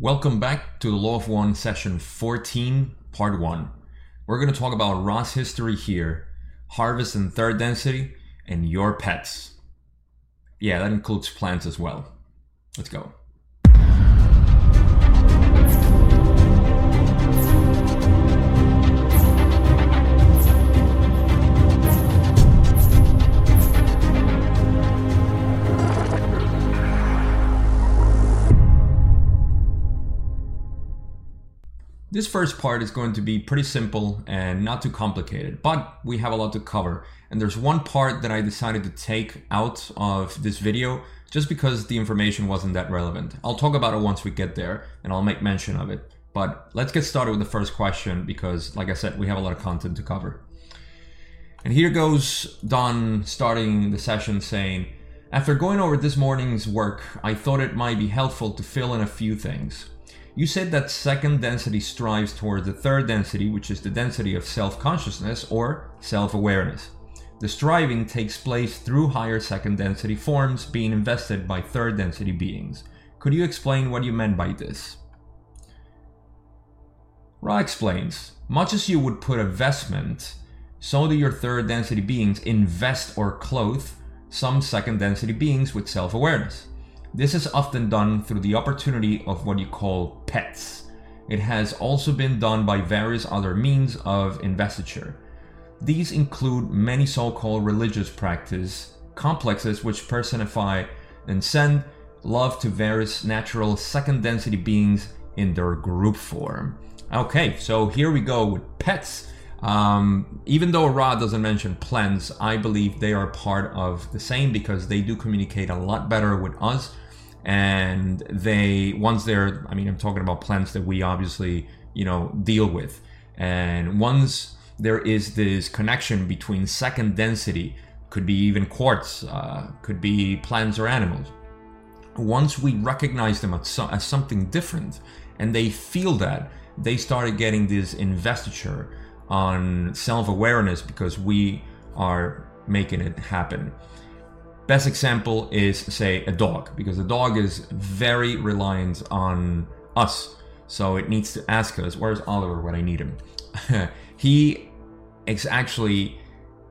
Welcome back to the Law of One, session 14, part 1. We're going to talk about Ra's history here, harvest and third density, and your pets. Yeah, that includes plants as well. Let's go. This first part is going to be pretty simple and not too complicated, but we have a lot to cover. And there's one part that I decided to take out of this video just because the information wasn't that relevant. I'll talk about it once we get there and I'll make mention of it. But let's get started with the first question because, like I said, we have a lot of content to cover. And here goes Don starting the session saying, After going over this morning's work, I thought it might be helpful to fill in a few things. You said that second density strives towards the third density, which is the density of self consciousness or self awareness. The striving takes place through higher second density forms being invested by third density beings. Could you explain what you meant by this? Ra explains Much as you would put a vestment, so do your third density beings invest or clothe some second density beings with self awareness. This is often done through the opportunity of what you call pets. It has also been done by various other means of investiture. These include many so called religious practice complexes which personify and send love to various natural second density beings in their group form. Okay, so here we go with pets. Um, even though Ra doesn't mention plants, I believe they are part of the same because they do communicate a lot better with us. And they, once they're, I mean, I'm talking about plants that we obviously, you know, deal with. And once there is this connection between second density, could be even quartz, uh, could be plants or animals. Once we recognize them as, as something different and they feel that, they started getting this investiture on self awareness because we are making it happen. Best example is, say, a dog, because a dog is very reliant on us. So it needs to ask us, Where's Oliver when I need him? he is actually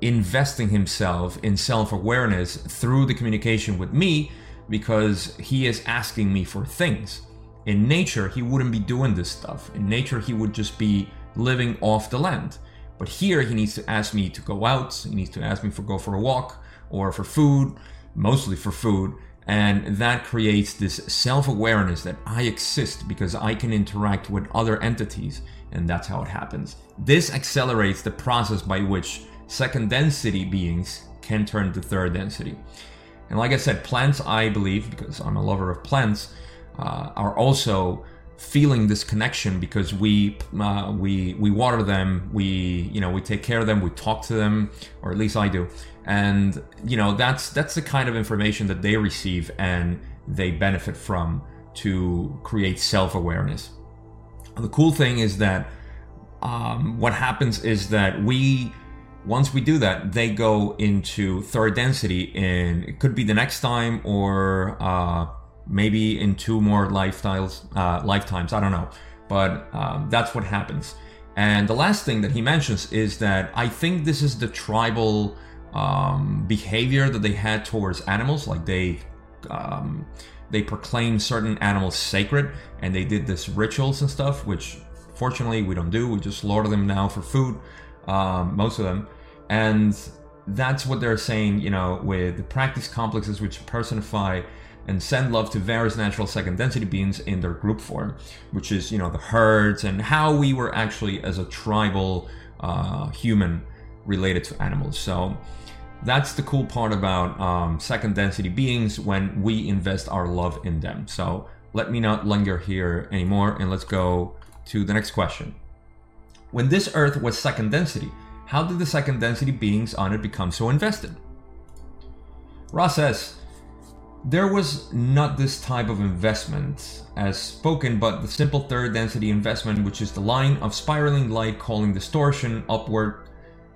investing himself in self awareness through the communication with me because he is asking me for things. In nature, he wouldn't be doing this stuff. In nature, he would just be living off the land. But here he needs to ask me to go out, he needs to ask me for go for a walk or for food, mostly for food, and that creates this self-awareness that I exist because I can interact with other entities, and that's how it happens. This accelerates the process by which second density beings can turn to third density. And like I said, plants, I believe, because I'm a lover of plants, uh, are also feeling this connection because we uh, we we water them, we you know we take care of them, we talk to them, or at least I do, and you know that's that's the kind of information that they receive and they benefit from to create self awareness. The cool thing is that um, what happens is that we once we do that, they go into third density, and it could be the next time or uh, maybe in two more lifestyles, uh, lifetimes. I don't know, but um, that's what happens. And the last thing that he mentions is that I think this is the tribal um, behavior that they had towards animals, like they um, they proclaim certain animals sacred, and they did this rituals and stuff, which fortunately we don't do. We just slaughter them now for food, um, most of them, and that's what they're saying. You know, with the practice complexes which personify and send love to various natural second density beings in their group form, which is, you know, the herds and how we were actually as a tribal uh, human related to animals. So that's the cool part about um, second density beings when we invest our love in them. So let me not linger here anymore and let's go to the next question. When this Earth was second density, how did the second density beings on it become so invested? Ra says, there was not this type of investment as spoken, but the simple third density investment, which is the line of spiraling light calling distortion upward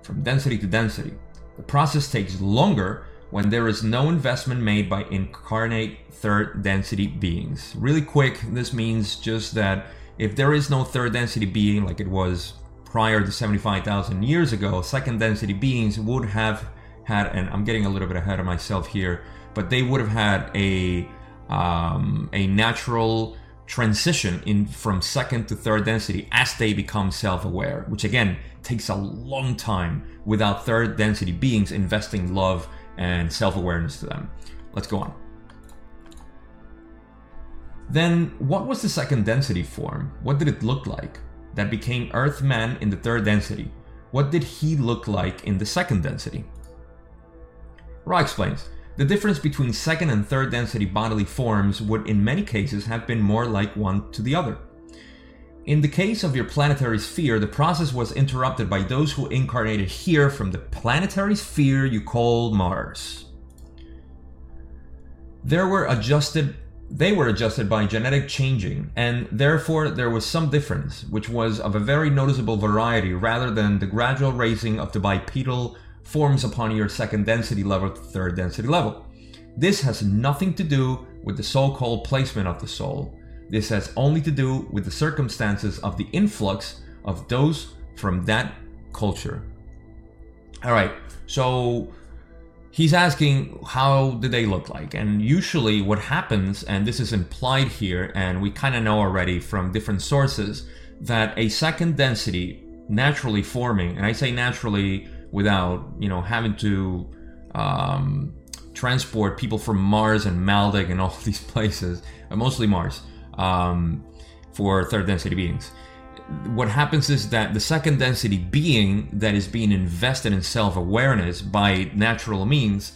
from density to density. The process takes longer, when there is no investment made by incarnate third density beings. Really quick, this means just that if there is no third density being like it was prior to 75,000 years ago, second density beings would have had, and I'm getting a little bit ahead of myself here, but they would have had a um, a natural transition in from second to third density as they become self-aware, which again takes a long time without third density beings investing love and self-awareness to them. Let's go on. Then, what was the second density form? What did it look like? That became Earthman in the third density. What did he look like in the second density? Ra explains the difference between second and third density bodily forms would, in many cases, have been more like one to the other. In the case of your planetary sphere, the process was interrupted by those who incarnated here from the planetary sphere you call Mars. There were adjusted they were adjusted by genetic changing, and therefore there was some difference, which was of a very noticeable variety rather than the gradual raising of the bipedal forms upon your second density level to third density level. This has nothing to do with the so called placement of the soul. This has only to do with the circumstances of the influx of those from that culture. All right, so he's asking how do they look like and usually what happens and this is implied here and we kind of know already from different sources that a second density naturally forming and i say naturally without you know having to um, transport people from Mars and Maldek and all these places, uh, mostly Mars, um, for third density beings. What happens is that the second density being that is being invested in self awareness by natural means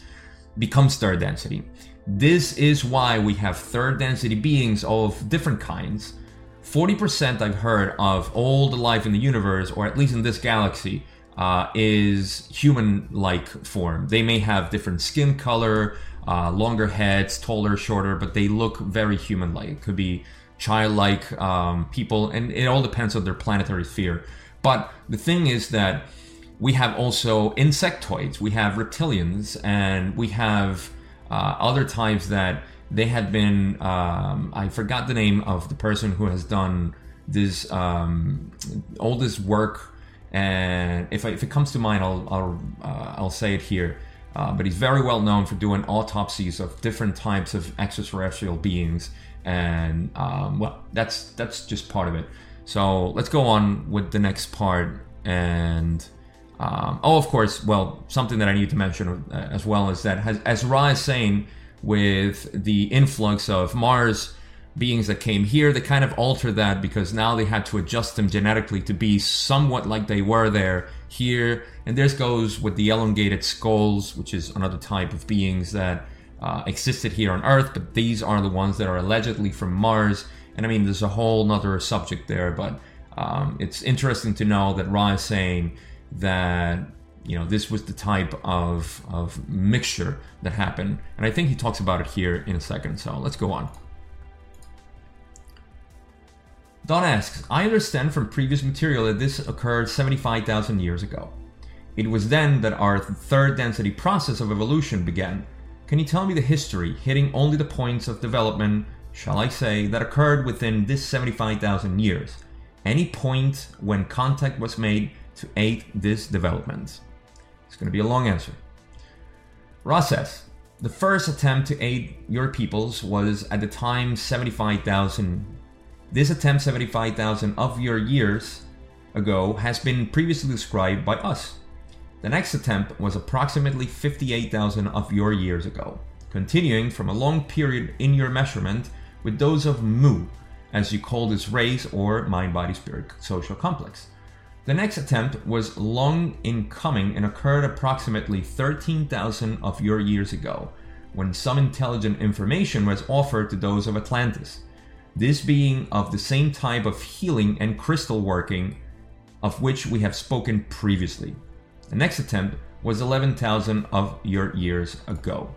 becomes third density. This is why we have third density beings of different kinds. 40% I've heard of all the life in the universe, or at least in this galaxy, uh, is human-like form. They may have different skin color, uh, longer heads, taller, shorter, but they look very human-like. It could be childlike um, people, and it all depends on their planetary sphere. But the thing is that we have also insectoids, we have reptilians, and we have uh, other types that they had been. Um, I forgot the name of the person who has done this um, all this work and if, I, if it comes to mind, I'll I'll, uh, I'll say it here. Uh, but he's very well known for doing autopsies of different types of extraterrestrial beings, and um, well, that's that's just part of it. So let's go on with the next part. And um, oh, of course, well, something that I need to mention uh, as well is that as, as Ra is saying, with the influx of Mars beings that came here, they kind of altered that because now they had to adjust them genetically to be somewhat like they were there here. And this goes with the elongated skulls, which is another type of beings that uh, existed here on Earth, but these are the ones that are allegedly from Mars. And I mean, there's a whole nother subject there, but um, it's interesting to know that Ra is saying that you know this was the type of of mixture that happened, and I think he talks about it here in a second. So let's go on. Don asks, I understand from previous material that this occurred 75,000 years ago. It was then that our third density process of evolution began. Can you tell me the history, hitting only the points of development, shall I say, that occurred within this 75,000 years? Any point when contact was made to aid this development? It's going to be a long answer. Ra says, the first attempt to aid your peoples was at the time 75,000 this attempt 75,000 of your years ago has been previously described by us. The next attempt was approximately 58,000 of your years ago, continuing from a long period in your measurement with those of Mu, as you call this race or mind body spirit social complex. The next attempt was long in coming and occurred approximately 13,000 of your years ago, when some intelligent information was offered to those of Atlantis this being of the same type of healing and crystal working of which we have spoken previously. The next attempt was 11,000 of your years ago.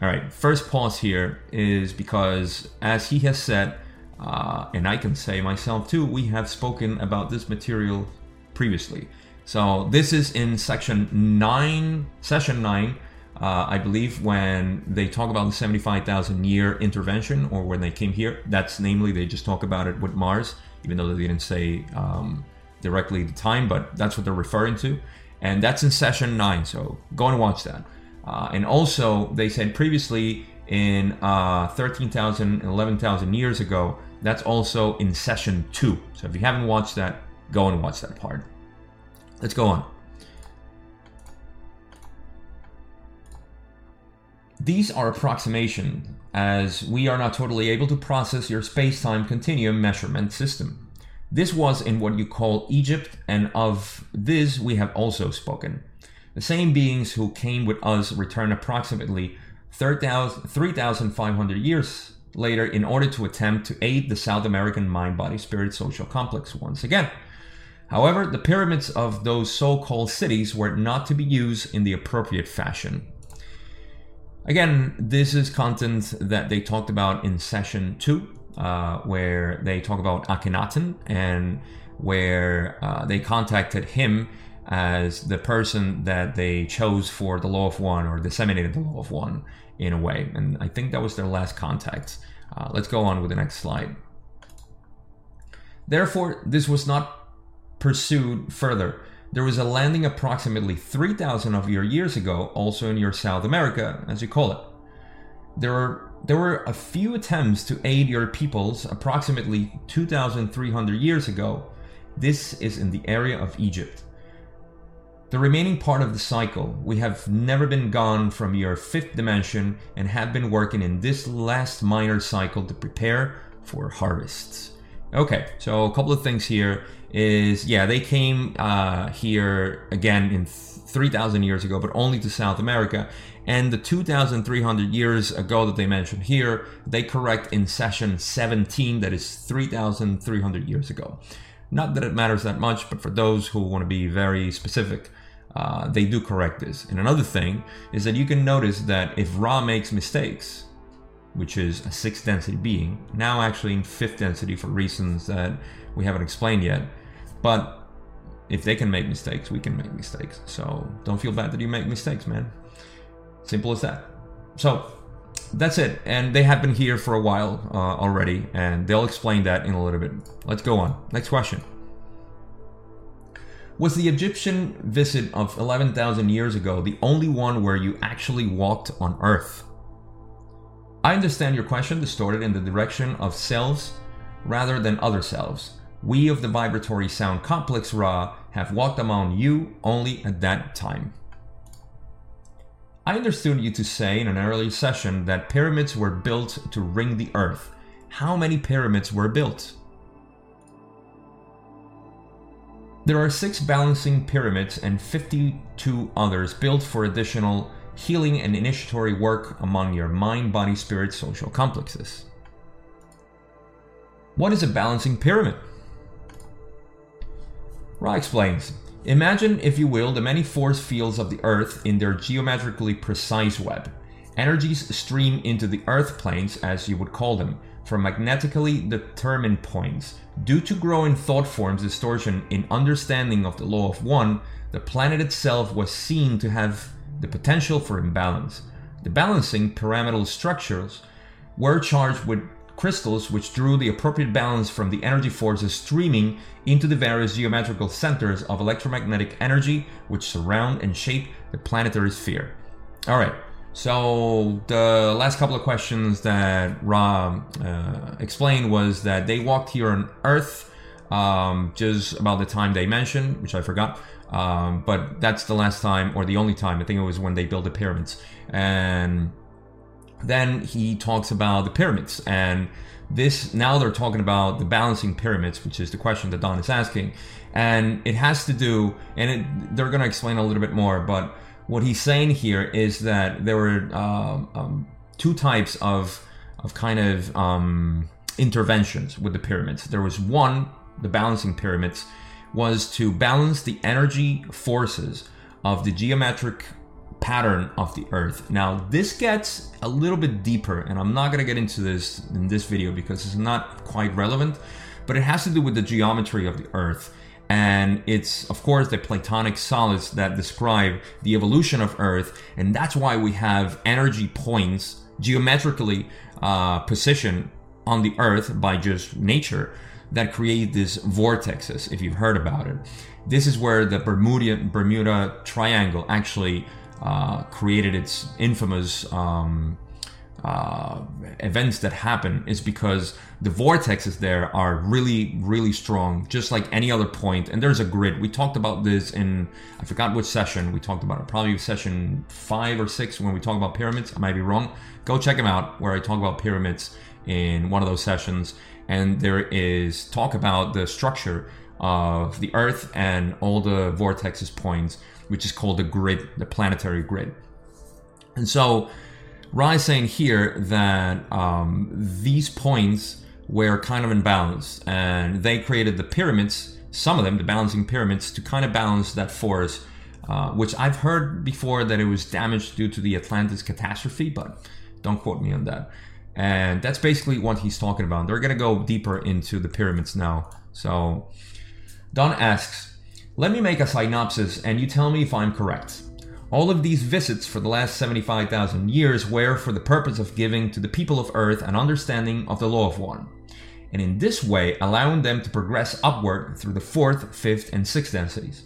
All right, first pause here is because, as he has said, uh, and I can say myself too, we have spoken about this material previously. So this is in section 9, session 9 Uh, I believe when they talk about the 75,000 year intervention or when they came here, that's namely they just talk about it with Mars, even though they didn't say um, directly the time, but that's what they're referring to. And that's in session nine, so go and watch that. Uh, and also, they said previously in uh, 13,000 and 11,000 years ago, that's also in session two. So if you haven't watched that, go and watch that part. Let's go on. These are approximations, as we are not totally able to process your space-time continuum measurement system. This was in what you call Egypt, and of this we have also spoken. The same beings who came with us return approximately 3,500 years later in order to attempt to aid the South American mind body spirit social complex once again. However, the pyramids of those so called cities were not to be used in the appropriate fashion. Again, this is content that they talked about in session two, uh, where they talk about Akhenaten and where uh, they contacted him as the person that they chose for the Law of One or disseminated the Law of One in a way. And I think that was their last contact. Uh, let's go on with the next slide. Therefore, this was not pursued further. There was a landing approximately 3,000 of your years ago, also in your South America, as you call it. There were, there were a few attempts to aid your peoples approximately 2,300 years ago. This is in the area of Egypt. The remaining part of the cycle, we have never been gone from your fifth dimension and have been working in this last minor cycle to prepare for harvests. Okay, so a couple of things here is yeah, they came uh, here again in 3,000 years ago, but only to South America. And the 2,300 years ago that they mentioned here, they correct in session 17, that is 3,300 years ago. Not that it matters that much, but for those who want to be very specific, uh, they do correct this. And another thing is that you can notice that if Ra makes mistakes, which is a sixth density being, now actually in fifth density for reasons that we haven't explained yet, but if they can make mistakes, we can make mistakes. So don't feel bad that you make mistakes, man. Simple as that. So that's it. And they have been here for a while uh, already, and they'll explain that in a little bit. Let's go on. Next question. Was the Egyptian visit of 11,000 years ago the only one where you actually walked on Earth? I understand your question distorted in the direction of selves rather than other selves. We of the vibratory sound complex Ra have walked among you only at that time. I understood you to say in an earlier session that pyramids were built to ring the earth. How many pyramids were built? There are six balancing pyramids and 52 others built for additional healing and initiatory work among your mind, body, spirit, social complexes. What is a balancing pyramid? Ra explains Imagine, if you will, the many force fields of the Earth in their geometrically precise web. Energies stream into the Earth planes, as you would call them, from magnetically determined points. Due to growing thought forms distortion in understanding of the law of one, the planet itself was seen to have the potential for imbalance. The balancing pyramidal structures were charged with crystals which drew the appropriate balance from the energy forces streaming into the various geometrical centers of electromagnetic energy which surround and shape the planetary sphere. All right, so the last couple of questions that Ra uh, explained was that they walked here on Earth um, just about the time they mentioned, which I forgot. Um, but that's the last time, or the only time. I think it was when they built the pyramids. And then he talks about the pyramids and this now they're talking about the balancing pyramids, which is the question that Don is asking, and it has to do, and it, they're going to explain a little bit more, but what he's saying here is that there were um, um, two types of of kind of um, interventions with the pyramids. There was one, the balancing pyramids, was to balance the energy forces of the geometric pattern of the earth. Now, this gets a little bit deeper, and I'm not going to get into this in this video because it's not quite relevant, but it has to do with the geometry of the earth And it's, of course, the Platonic solids that describe the evolution of Earth. And that's why we have energy points geometrically uh, positioned on the Earth by just nature that create these vortexes, if you've heard about it. This is where the Bermuda, Bermuda Triangle actually uh, created its infamous um, uh, events that happen is because the vortexes there are really, really strong, just like any other point. And there's a grid. We talked about this in, I forgot which session we talked about it, probably session five or six when we talk about pyramids. I might be wrong. Go check them out where I talk about pyramids in one of those sessions. And there is talk about the structure of the Earth and all the vortexes points, which is called the grid, the planetary grid. And so, Ra is saying here that um, these points were kind of in balance, and they created the pyramids, some of them, the balancing pyramids, to kind of balance that force. Uh, which I've heard before that it was damaged due to the Atlantis catastrophe, but don't quote me on that. And that's basically what he's talking about. They're going to go deeper into the pyramids now. So, Don asks, Let me make a synopsis and you tell me if I'm correct. All of these visits for the last 75,000 years were for the purpose of giving to the people of Earth an understanding of the Law of One, and in this way allowing them to progress upward through the fourth, fifth, and sixth densities.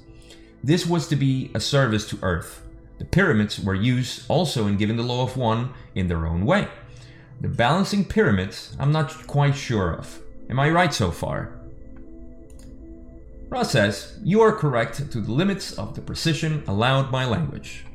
This was to be a service to Earth. The pyramids were used also in giving the Law of One in their own way. The balancing pyramids, I'm not quite sure of. Am I right so far? Ra says, You are correct to the limits of the precision allowed by language.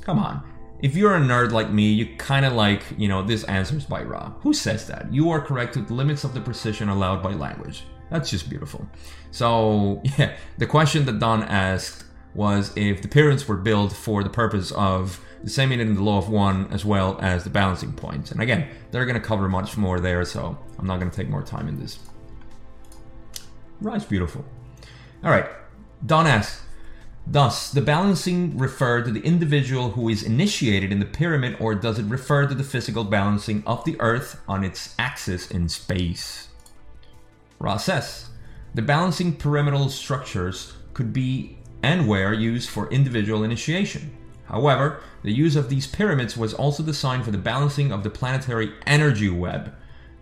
Come on. If you're a nerd like me, you kind of like, you know, this answers by Ra. Who says that? You are correct to the limits of the precision allowed by language. That's just beautiful. So, yeah, the question that Don asked was if the pyramids were built for the purpose of disseminating the law of one as well as the balancing points. And again, they're going to cover much more there, so I'm not going to take more time in this. Ra's beautiful. All right. Don asks, Thus, the balancing refer to the individual who is initiated in the pyramid, or does it refer to the physical balancing of the Earth on its axis in space? Ra says, the balancing pyramidal structures could be and were used for individual initiation. However, the use of these pyramids was also designed for the balancing of the planetary energy web.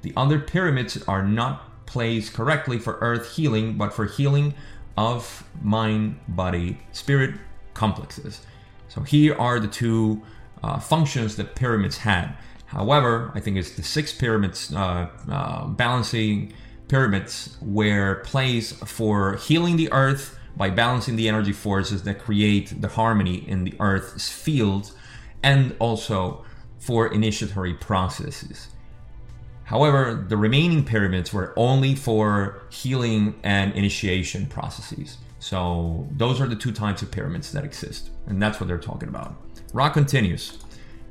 The other pyramids are not placed correctly for Earth healing, but for healing of mind, body, spirit complexes. So here are the two uh, functions that pyramids had. However, I think it's the six pyramids uh, uh, balancing pyramids were placed for healing the earth by balancing the energy forces that create the harmony in the earth's field and also for initiatory processes. However, the remaining pyramids were only for healing and initiation processes. So those are the two types of pyramids that exist, and that's what they're talking about. Ra continues,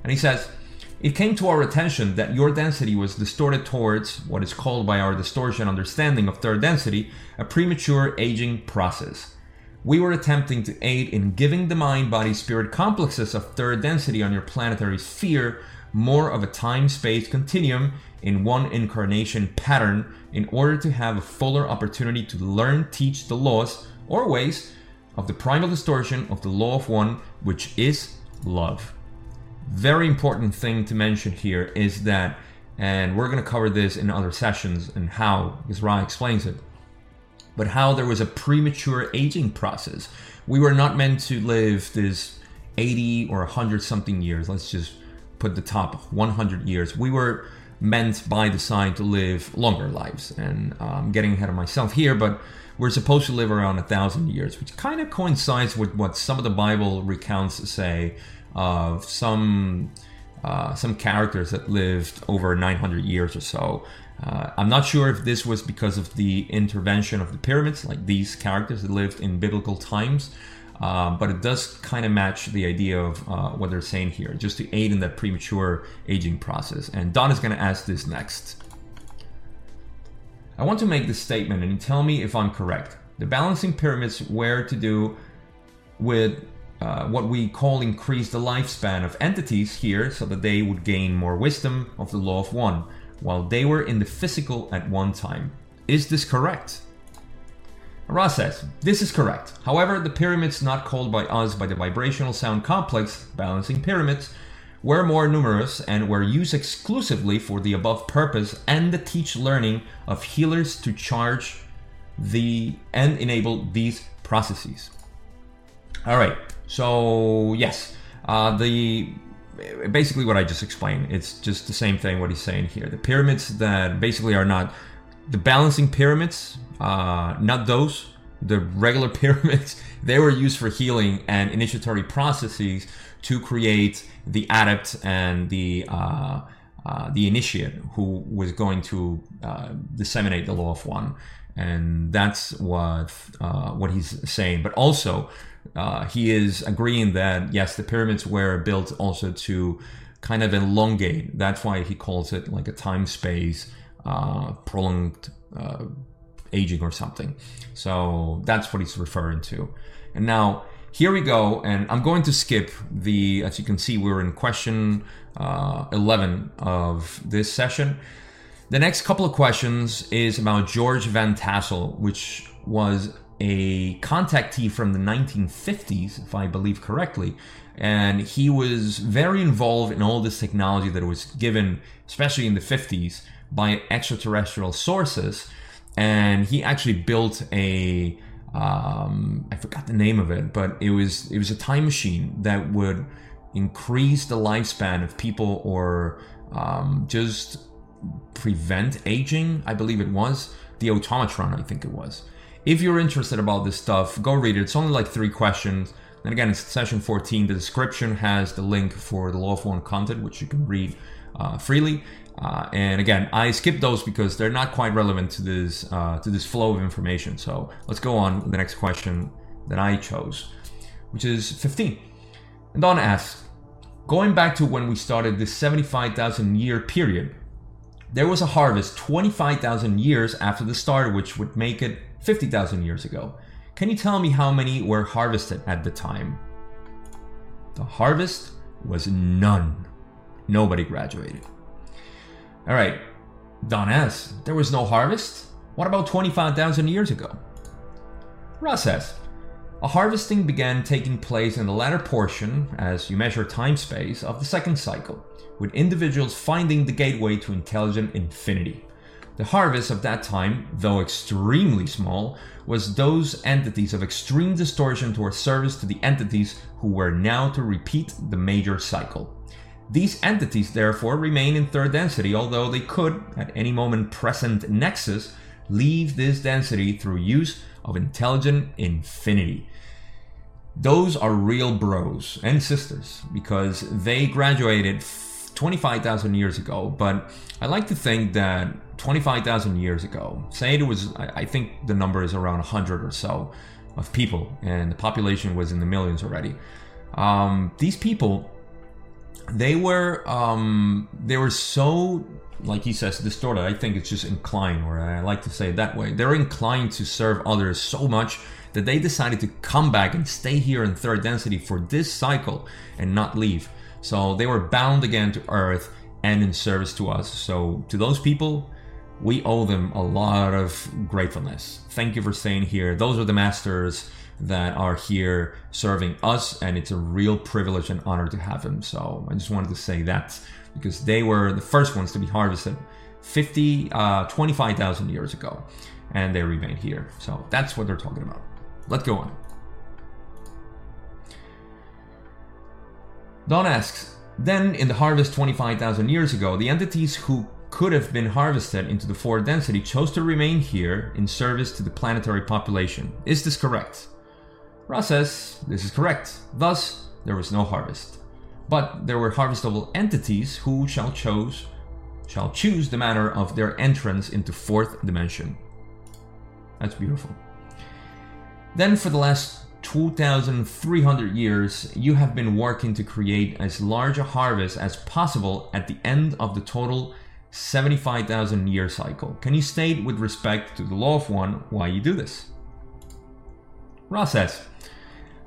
and he says, It came to our attention that your density was distorted towards what is called by our distortion understanding of third density a premature aging process. We were attempting to aid in giving the mind body spirit complexes of third density on your planetary sphere more of a time space continuum in one incarnation pattern in order to have a fuller opportunity to learn, teach the laws or ways of the primal distortion of the law of one, which is love. Very important thing to mention here is that, and we're going to cover this in other sessions and how, because Ra explains it, but how there was a premature aging process. We were not meant to live this 80 or 100 something years. Let's just put the top 100 years. We were meant by design to live longer lives. And I'm um, getting ahead of myself here, but we're supposed to live around a thousand years, which kind of coincides with what some of the Bible recounts say of some uh, some characters that lived over 900 years or so. Uh, I'm not sure if this was because of the intervention of the pyramids, like these characters that lived in biblical times, um, but it does kind of match the idea of uh, what they're saying here, just to aid in that premature aging process. And Don is going to ask this next. I want to make this statement and tell me if I'm correct. The balancing pyramids were to do with uh, what we call increase the lifespan of entities here so that they would gain more wisdom of the law of one while they were in the physical at one time. Is this correct? Ra says, This is correct. However, the pyramids not called by us by the vibrational sound complex, balancing pyramids, were more numerous and were used exclusively for the above purpose and to teach learning of healers to charge the and enable these processes. All right, so yes, uh, the basically what I just explained. It's just the same thing what he's saying here. The pyramids that basically are not the balancing pyramids, uh, not those. The regular pyramids, they were used for healing and initiatory processes to create the adept and the uh, uh, the initiate who was going to uh, disseminate the law of one, and that's what uh, what he's saying. But also, uh, he is agreeing that yes, the pyramids were built also to kind of elongate. That's why he calls it like a time space uh, prolonged uh, aging or something. So that's what he's referring to. And now here we go, and I'm going to skip the. As you can see, we're in question uh, 11 of this session. The next couple of questions is about George Van Tassel, which was a contactee from the 1950s, if I believe correctly. And he was very involved in all this technology that was given, especially in the 50s, by extraterrestrial sources. And he actually built a, um, I forgot the name of it, but it was it was a time machine that would increase the lifespan of people or um, just prevent aging. I believe it was the automatron. I think it was if you're interested about this stuff, go read it. It's only like three questions. And again, it's session 14. The description has the link for the Law of One content, which you can read uh, freely. Uh, and again, I skipped those because they're not quite relevant to this uh, to this flow of information. So let's go on with the next question that I chose, which is 15. And Don asks, going back to when we started this 75,000 year period, there was a harvest 25,000 years after the start, which would make it 50,000 years ago. Can you tell me how many were harvested at the time? The harvest was none. Nobody graduated. All right, Don S. There was no harvest? What about 25,000 years ago? Ra S. A harvesting began taking place in the latter portion, as you measure time space, of the second cycle, with individuals finding the gateway to intelligent infinity. The harvest of that time, though extremely small, was those entities of extreme distortion towards service to the entities who were now to repeat the major cycle. These entities therefore remain in third density, although they could, at any moment present nexus, leave this density through use of intelligent infinity. Those are real bros and sisters because they graduated 25,000 years ago, but I like to think that 25,000 years ago, say it was, I think the number is around 100 or so of people, and the population was in the millions already. Um, these people, they were, um, they were so, like he says, distorted. I think it's just inclined, or I like to say it that way. They're inclined to serve others so much that they decided to come back and stay here in third density for this cycle and not leave. So they were bound again to Earth and in service to us. So to those people, we owe them a lot of gratefulness. Thank you for staying here. Those are the masters that are here serving us, and it's a real privilege and honor to have them. So I just wanted to say that because they were the first ones to be harvested 50, uh, 25,000 years ago, and they remain here. So that's what they're talking about. Let's go on. Don asks, then in the harvest 25,000 years ago, the entities who could have been harvested into the fourth density chose to remain here in service to the planetary population. Is this correct? Ra says, this is correct. Thus, there was no harvest. But there were harvestable entities who shall choose shall choose the manner of their entrance into fourth dimension. That's beautiful. Then for the last 2,300 years, you have been working to create as large a harvest as possible at the end of the total 75,000 year cycle. Can you state with respect to the law of one why you do this? Ra says,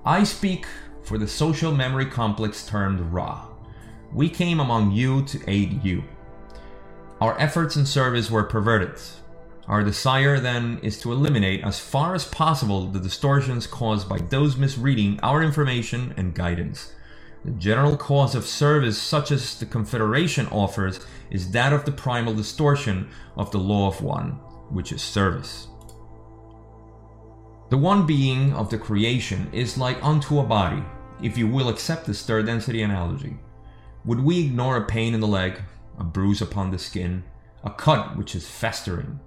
I speak for the social memory complex termed Ra. We came among you to aid you. Our efforts and service were perverted. Our desire then is to eliminate as far as possible the distortions caused by those misreading our information and guidance. The general cause of service, such as the Confederation offers, is that of the primal distortion of the law of one, which is service. The one being of the creation is like unto a body, if you will accept this third density analogy. Would we ignore a pain in the leg, a bruise upon the skin, a cut which is festering?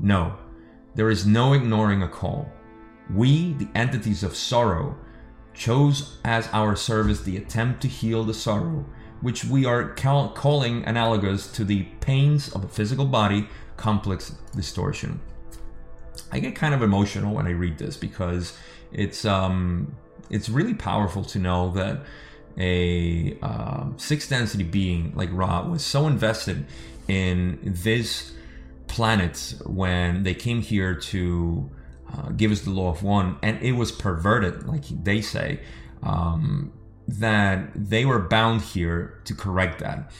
No, there is no ignoring a call. We, the entities of sorrow, chose as our service the attempt to heal the sorrow, which we are cal- calling analogous to the pains of a physical body complex distortion. I get kind of emotional when I read this because it's um, it's really powerful to know that a uh, sixth density being like Ra was so invested in this planet when they came here to uh, give us the law of one, and it was perverted, like they say, um, that they were bound here to correct that.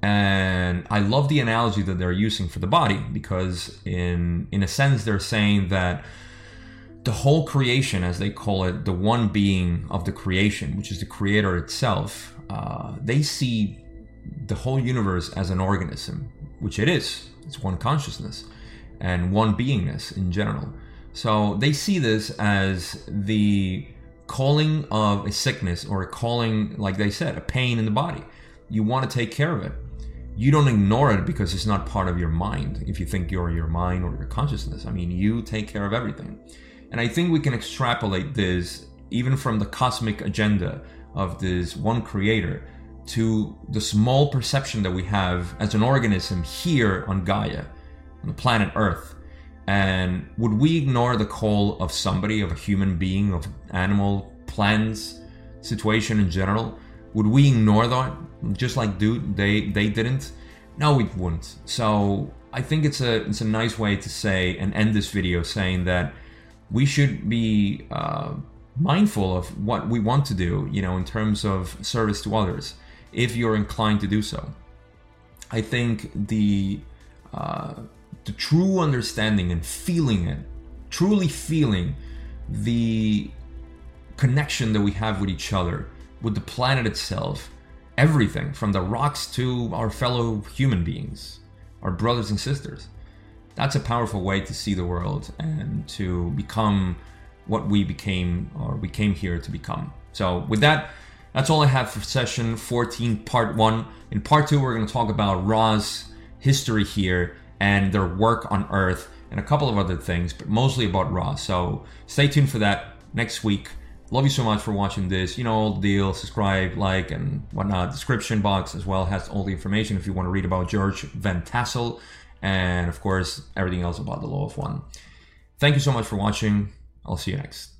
And I love the analogy that they're using for the body because, in in a sense, they're saying that the whole creation, as they call it, the one being of the creation, which is the creator itself, uh, they see the whole universe as an organism, which it is. It's one consciousness and one beingness in general. So they see this as the calling of a sickness or a calling, like they said, a pain in the body. You want to take care of it. You don't ignore it because it's not part of your mind. If you think you're your mind or your consciousness, I mean, you take care of everything. And I think we can extrapolate this even from the cosmic agenda of this one creator to the small perception that we have as an organism here on Gaia, on the planet Earth. And would we ignore the call of somebody, of a human being, of animal, plants, situation in general? Would we ignore that? Just like dude, they they didn't? No, we wouldn't. So I think it's a it's a nice way to say and end this video saying that we should be uh, mindful of what we want to do, you know, in terms of service to others if you're inclined to do so. I think the uh, the true understanding and feeling it, truly feeling the connection that we have with each other, with the planet itself, everything from the rocks to our fellow human beings, our brothers and sisters. That's a powerful way to see the world and to become what we became or we came here to become. So, with that, that's all I have for session 14, part one. In part two, we're going to talk about Ra's history here and their work on Earth and a couple of other things, but mostly about Ra. So stay tuned for that next week. Love you so much for watching this. You know, all the deal, subscribe, like, and whatnot. Description box as well has all the information if you want to read about George Van Tassel and, of course, everything else about the Law of One. Thank you so much for watching. I'll see you next.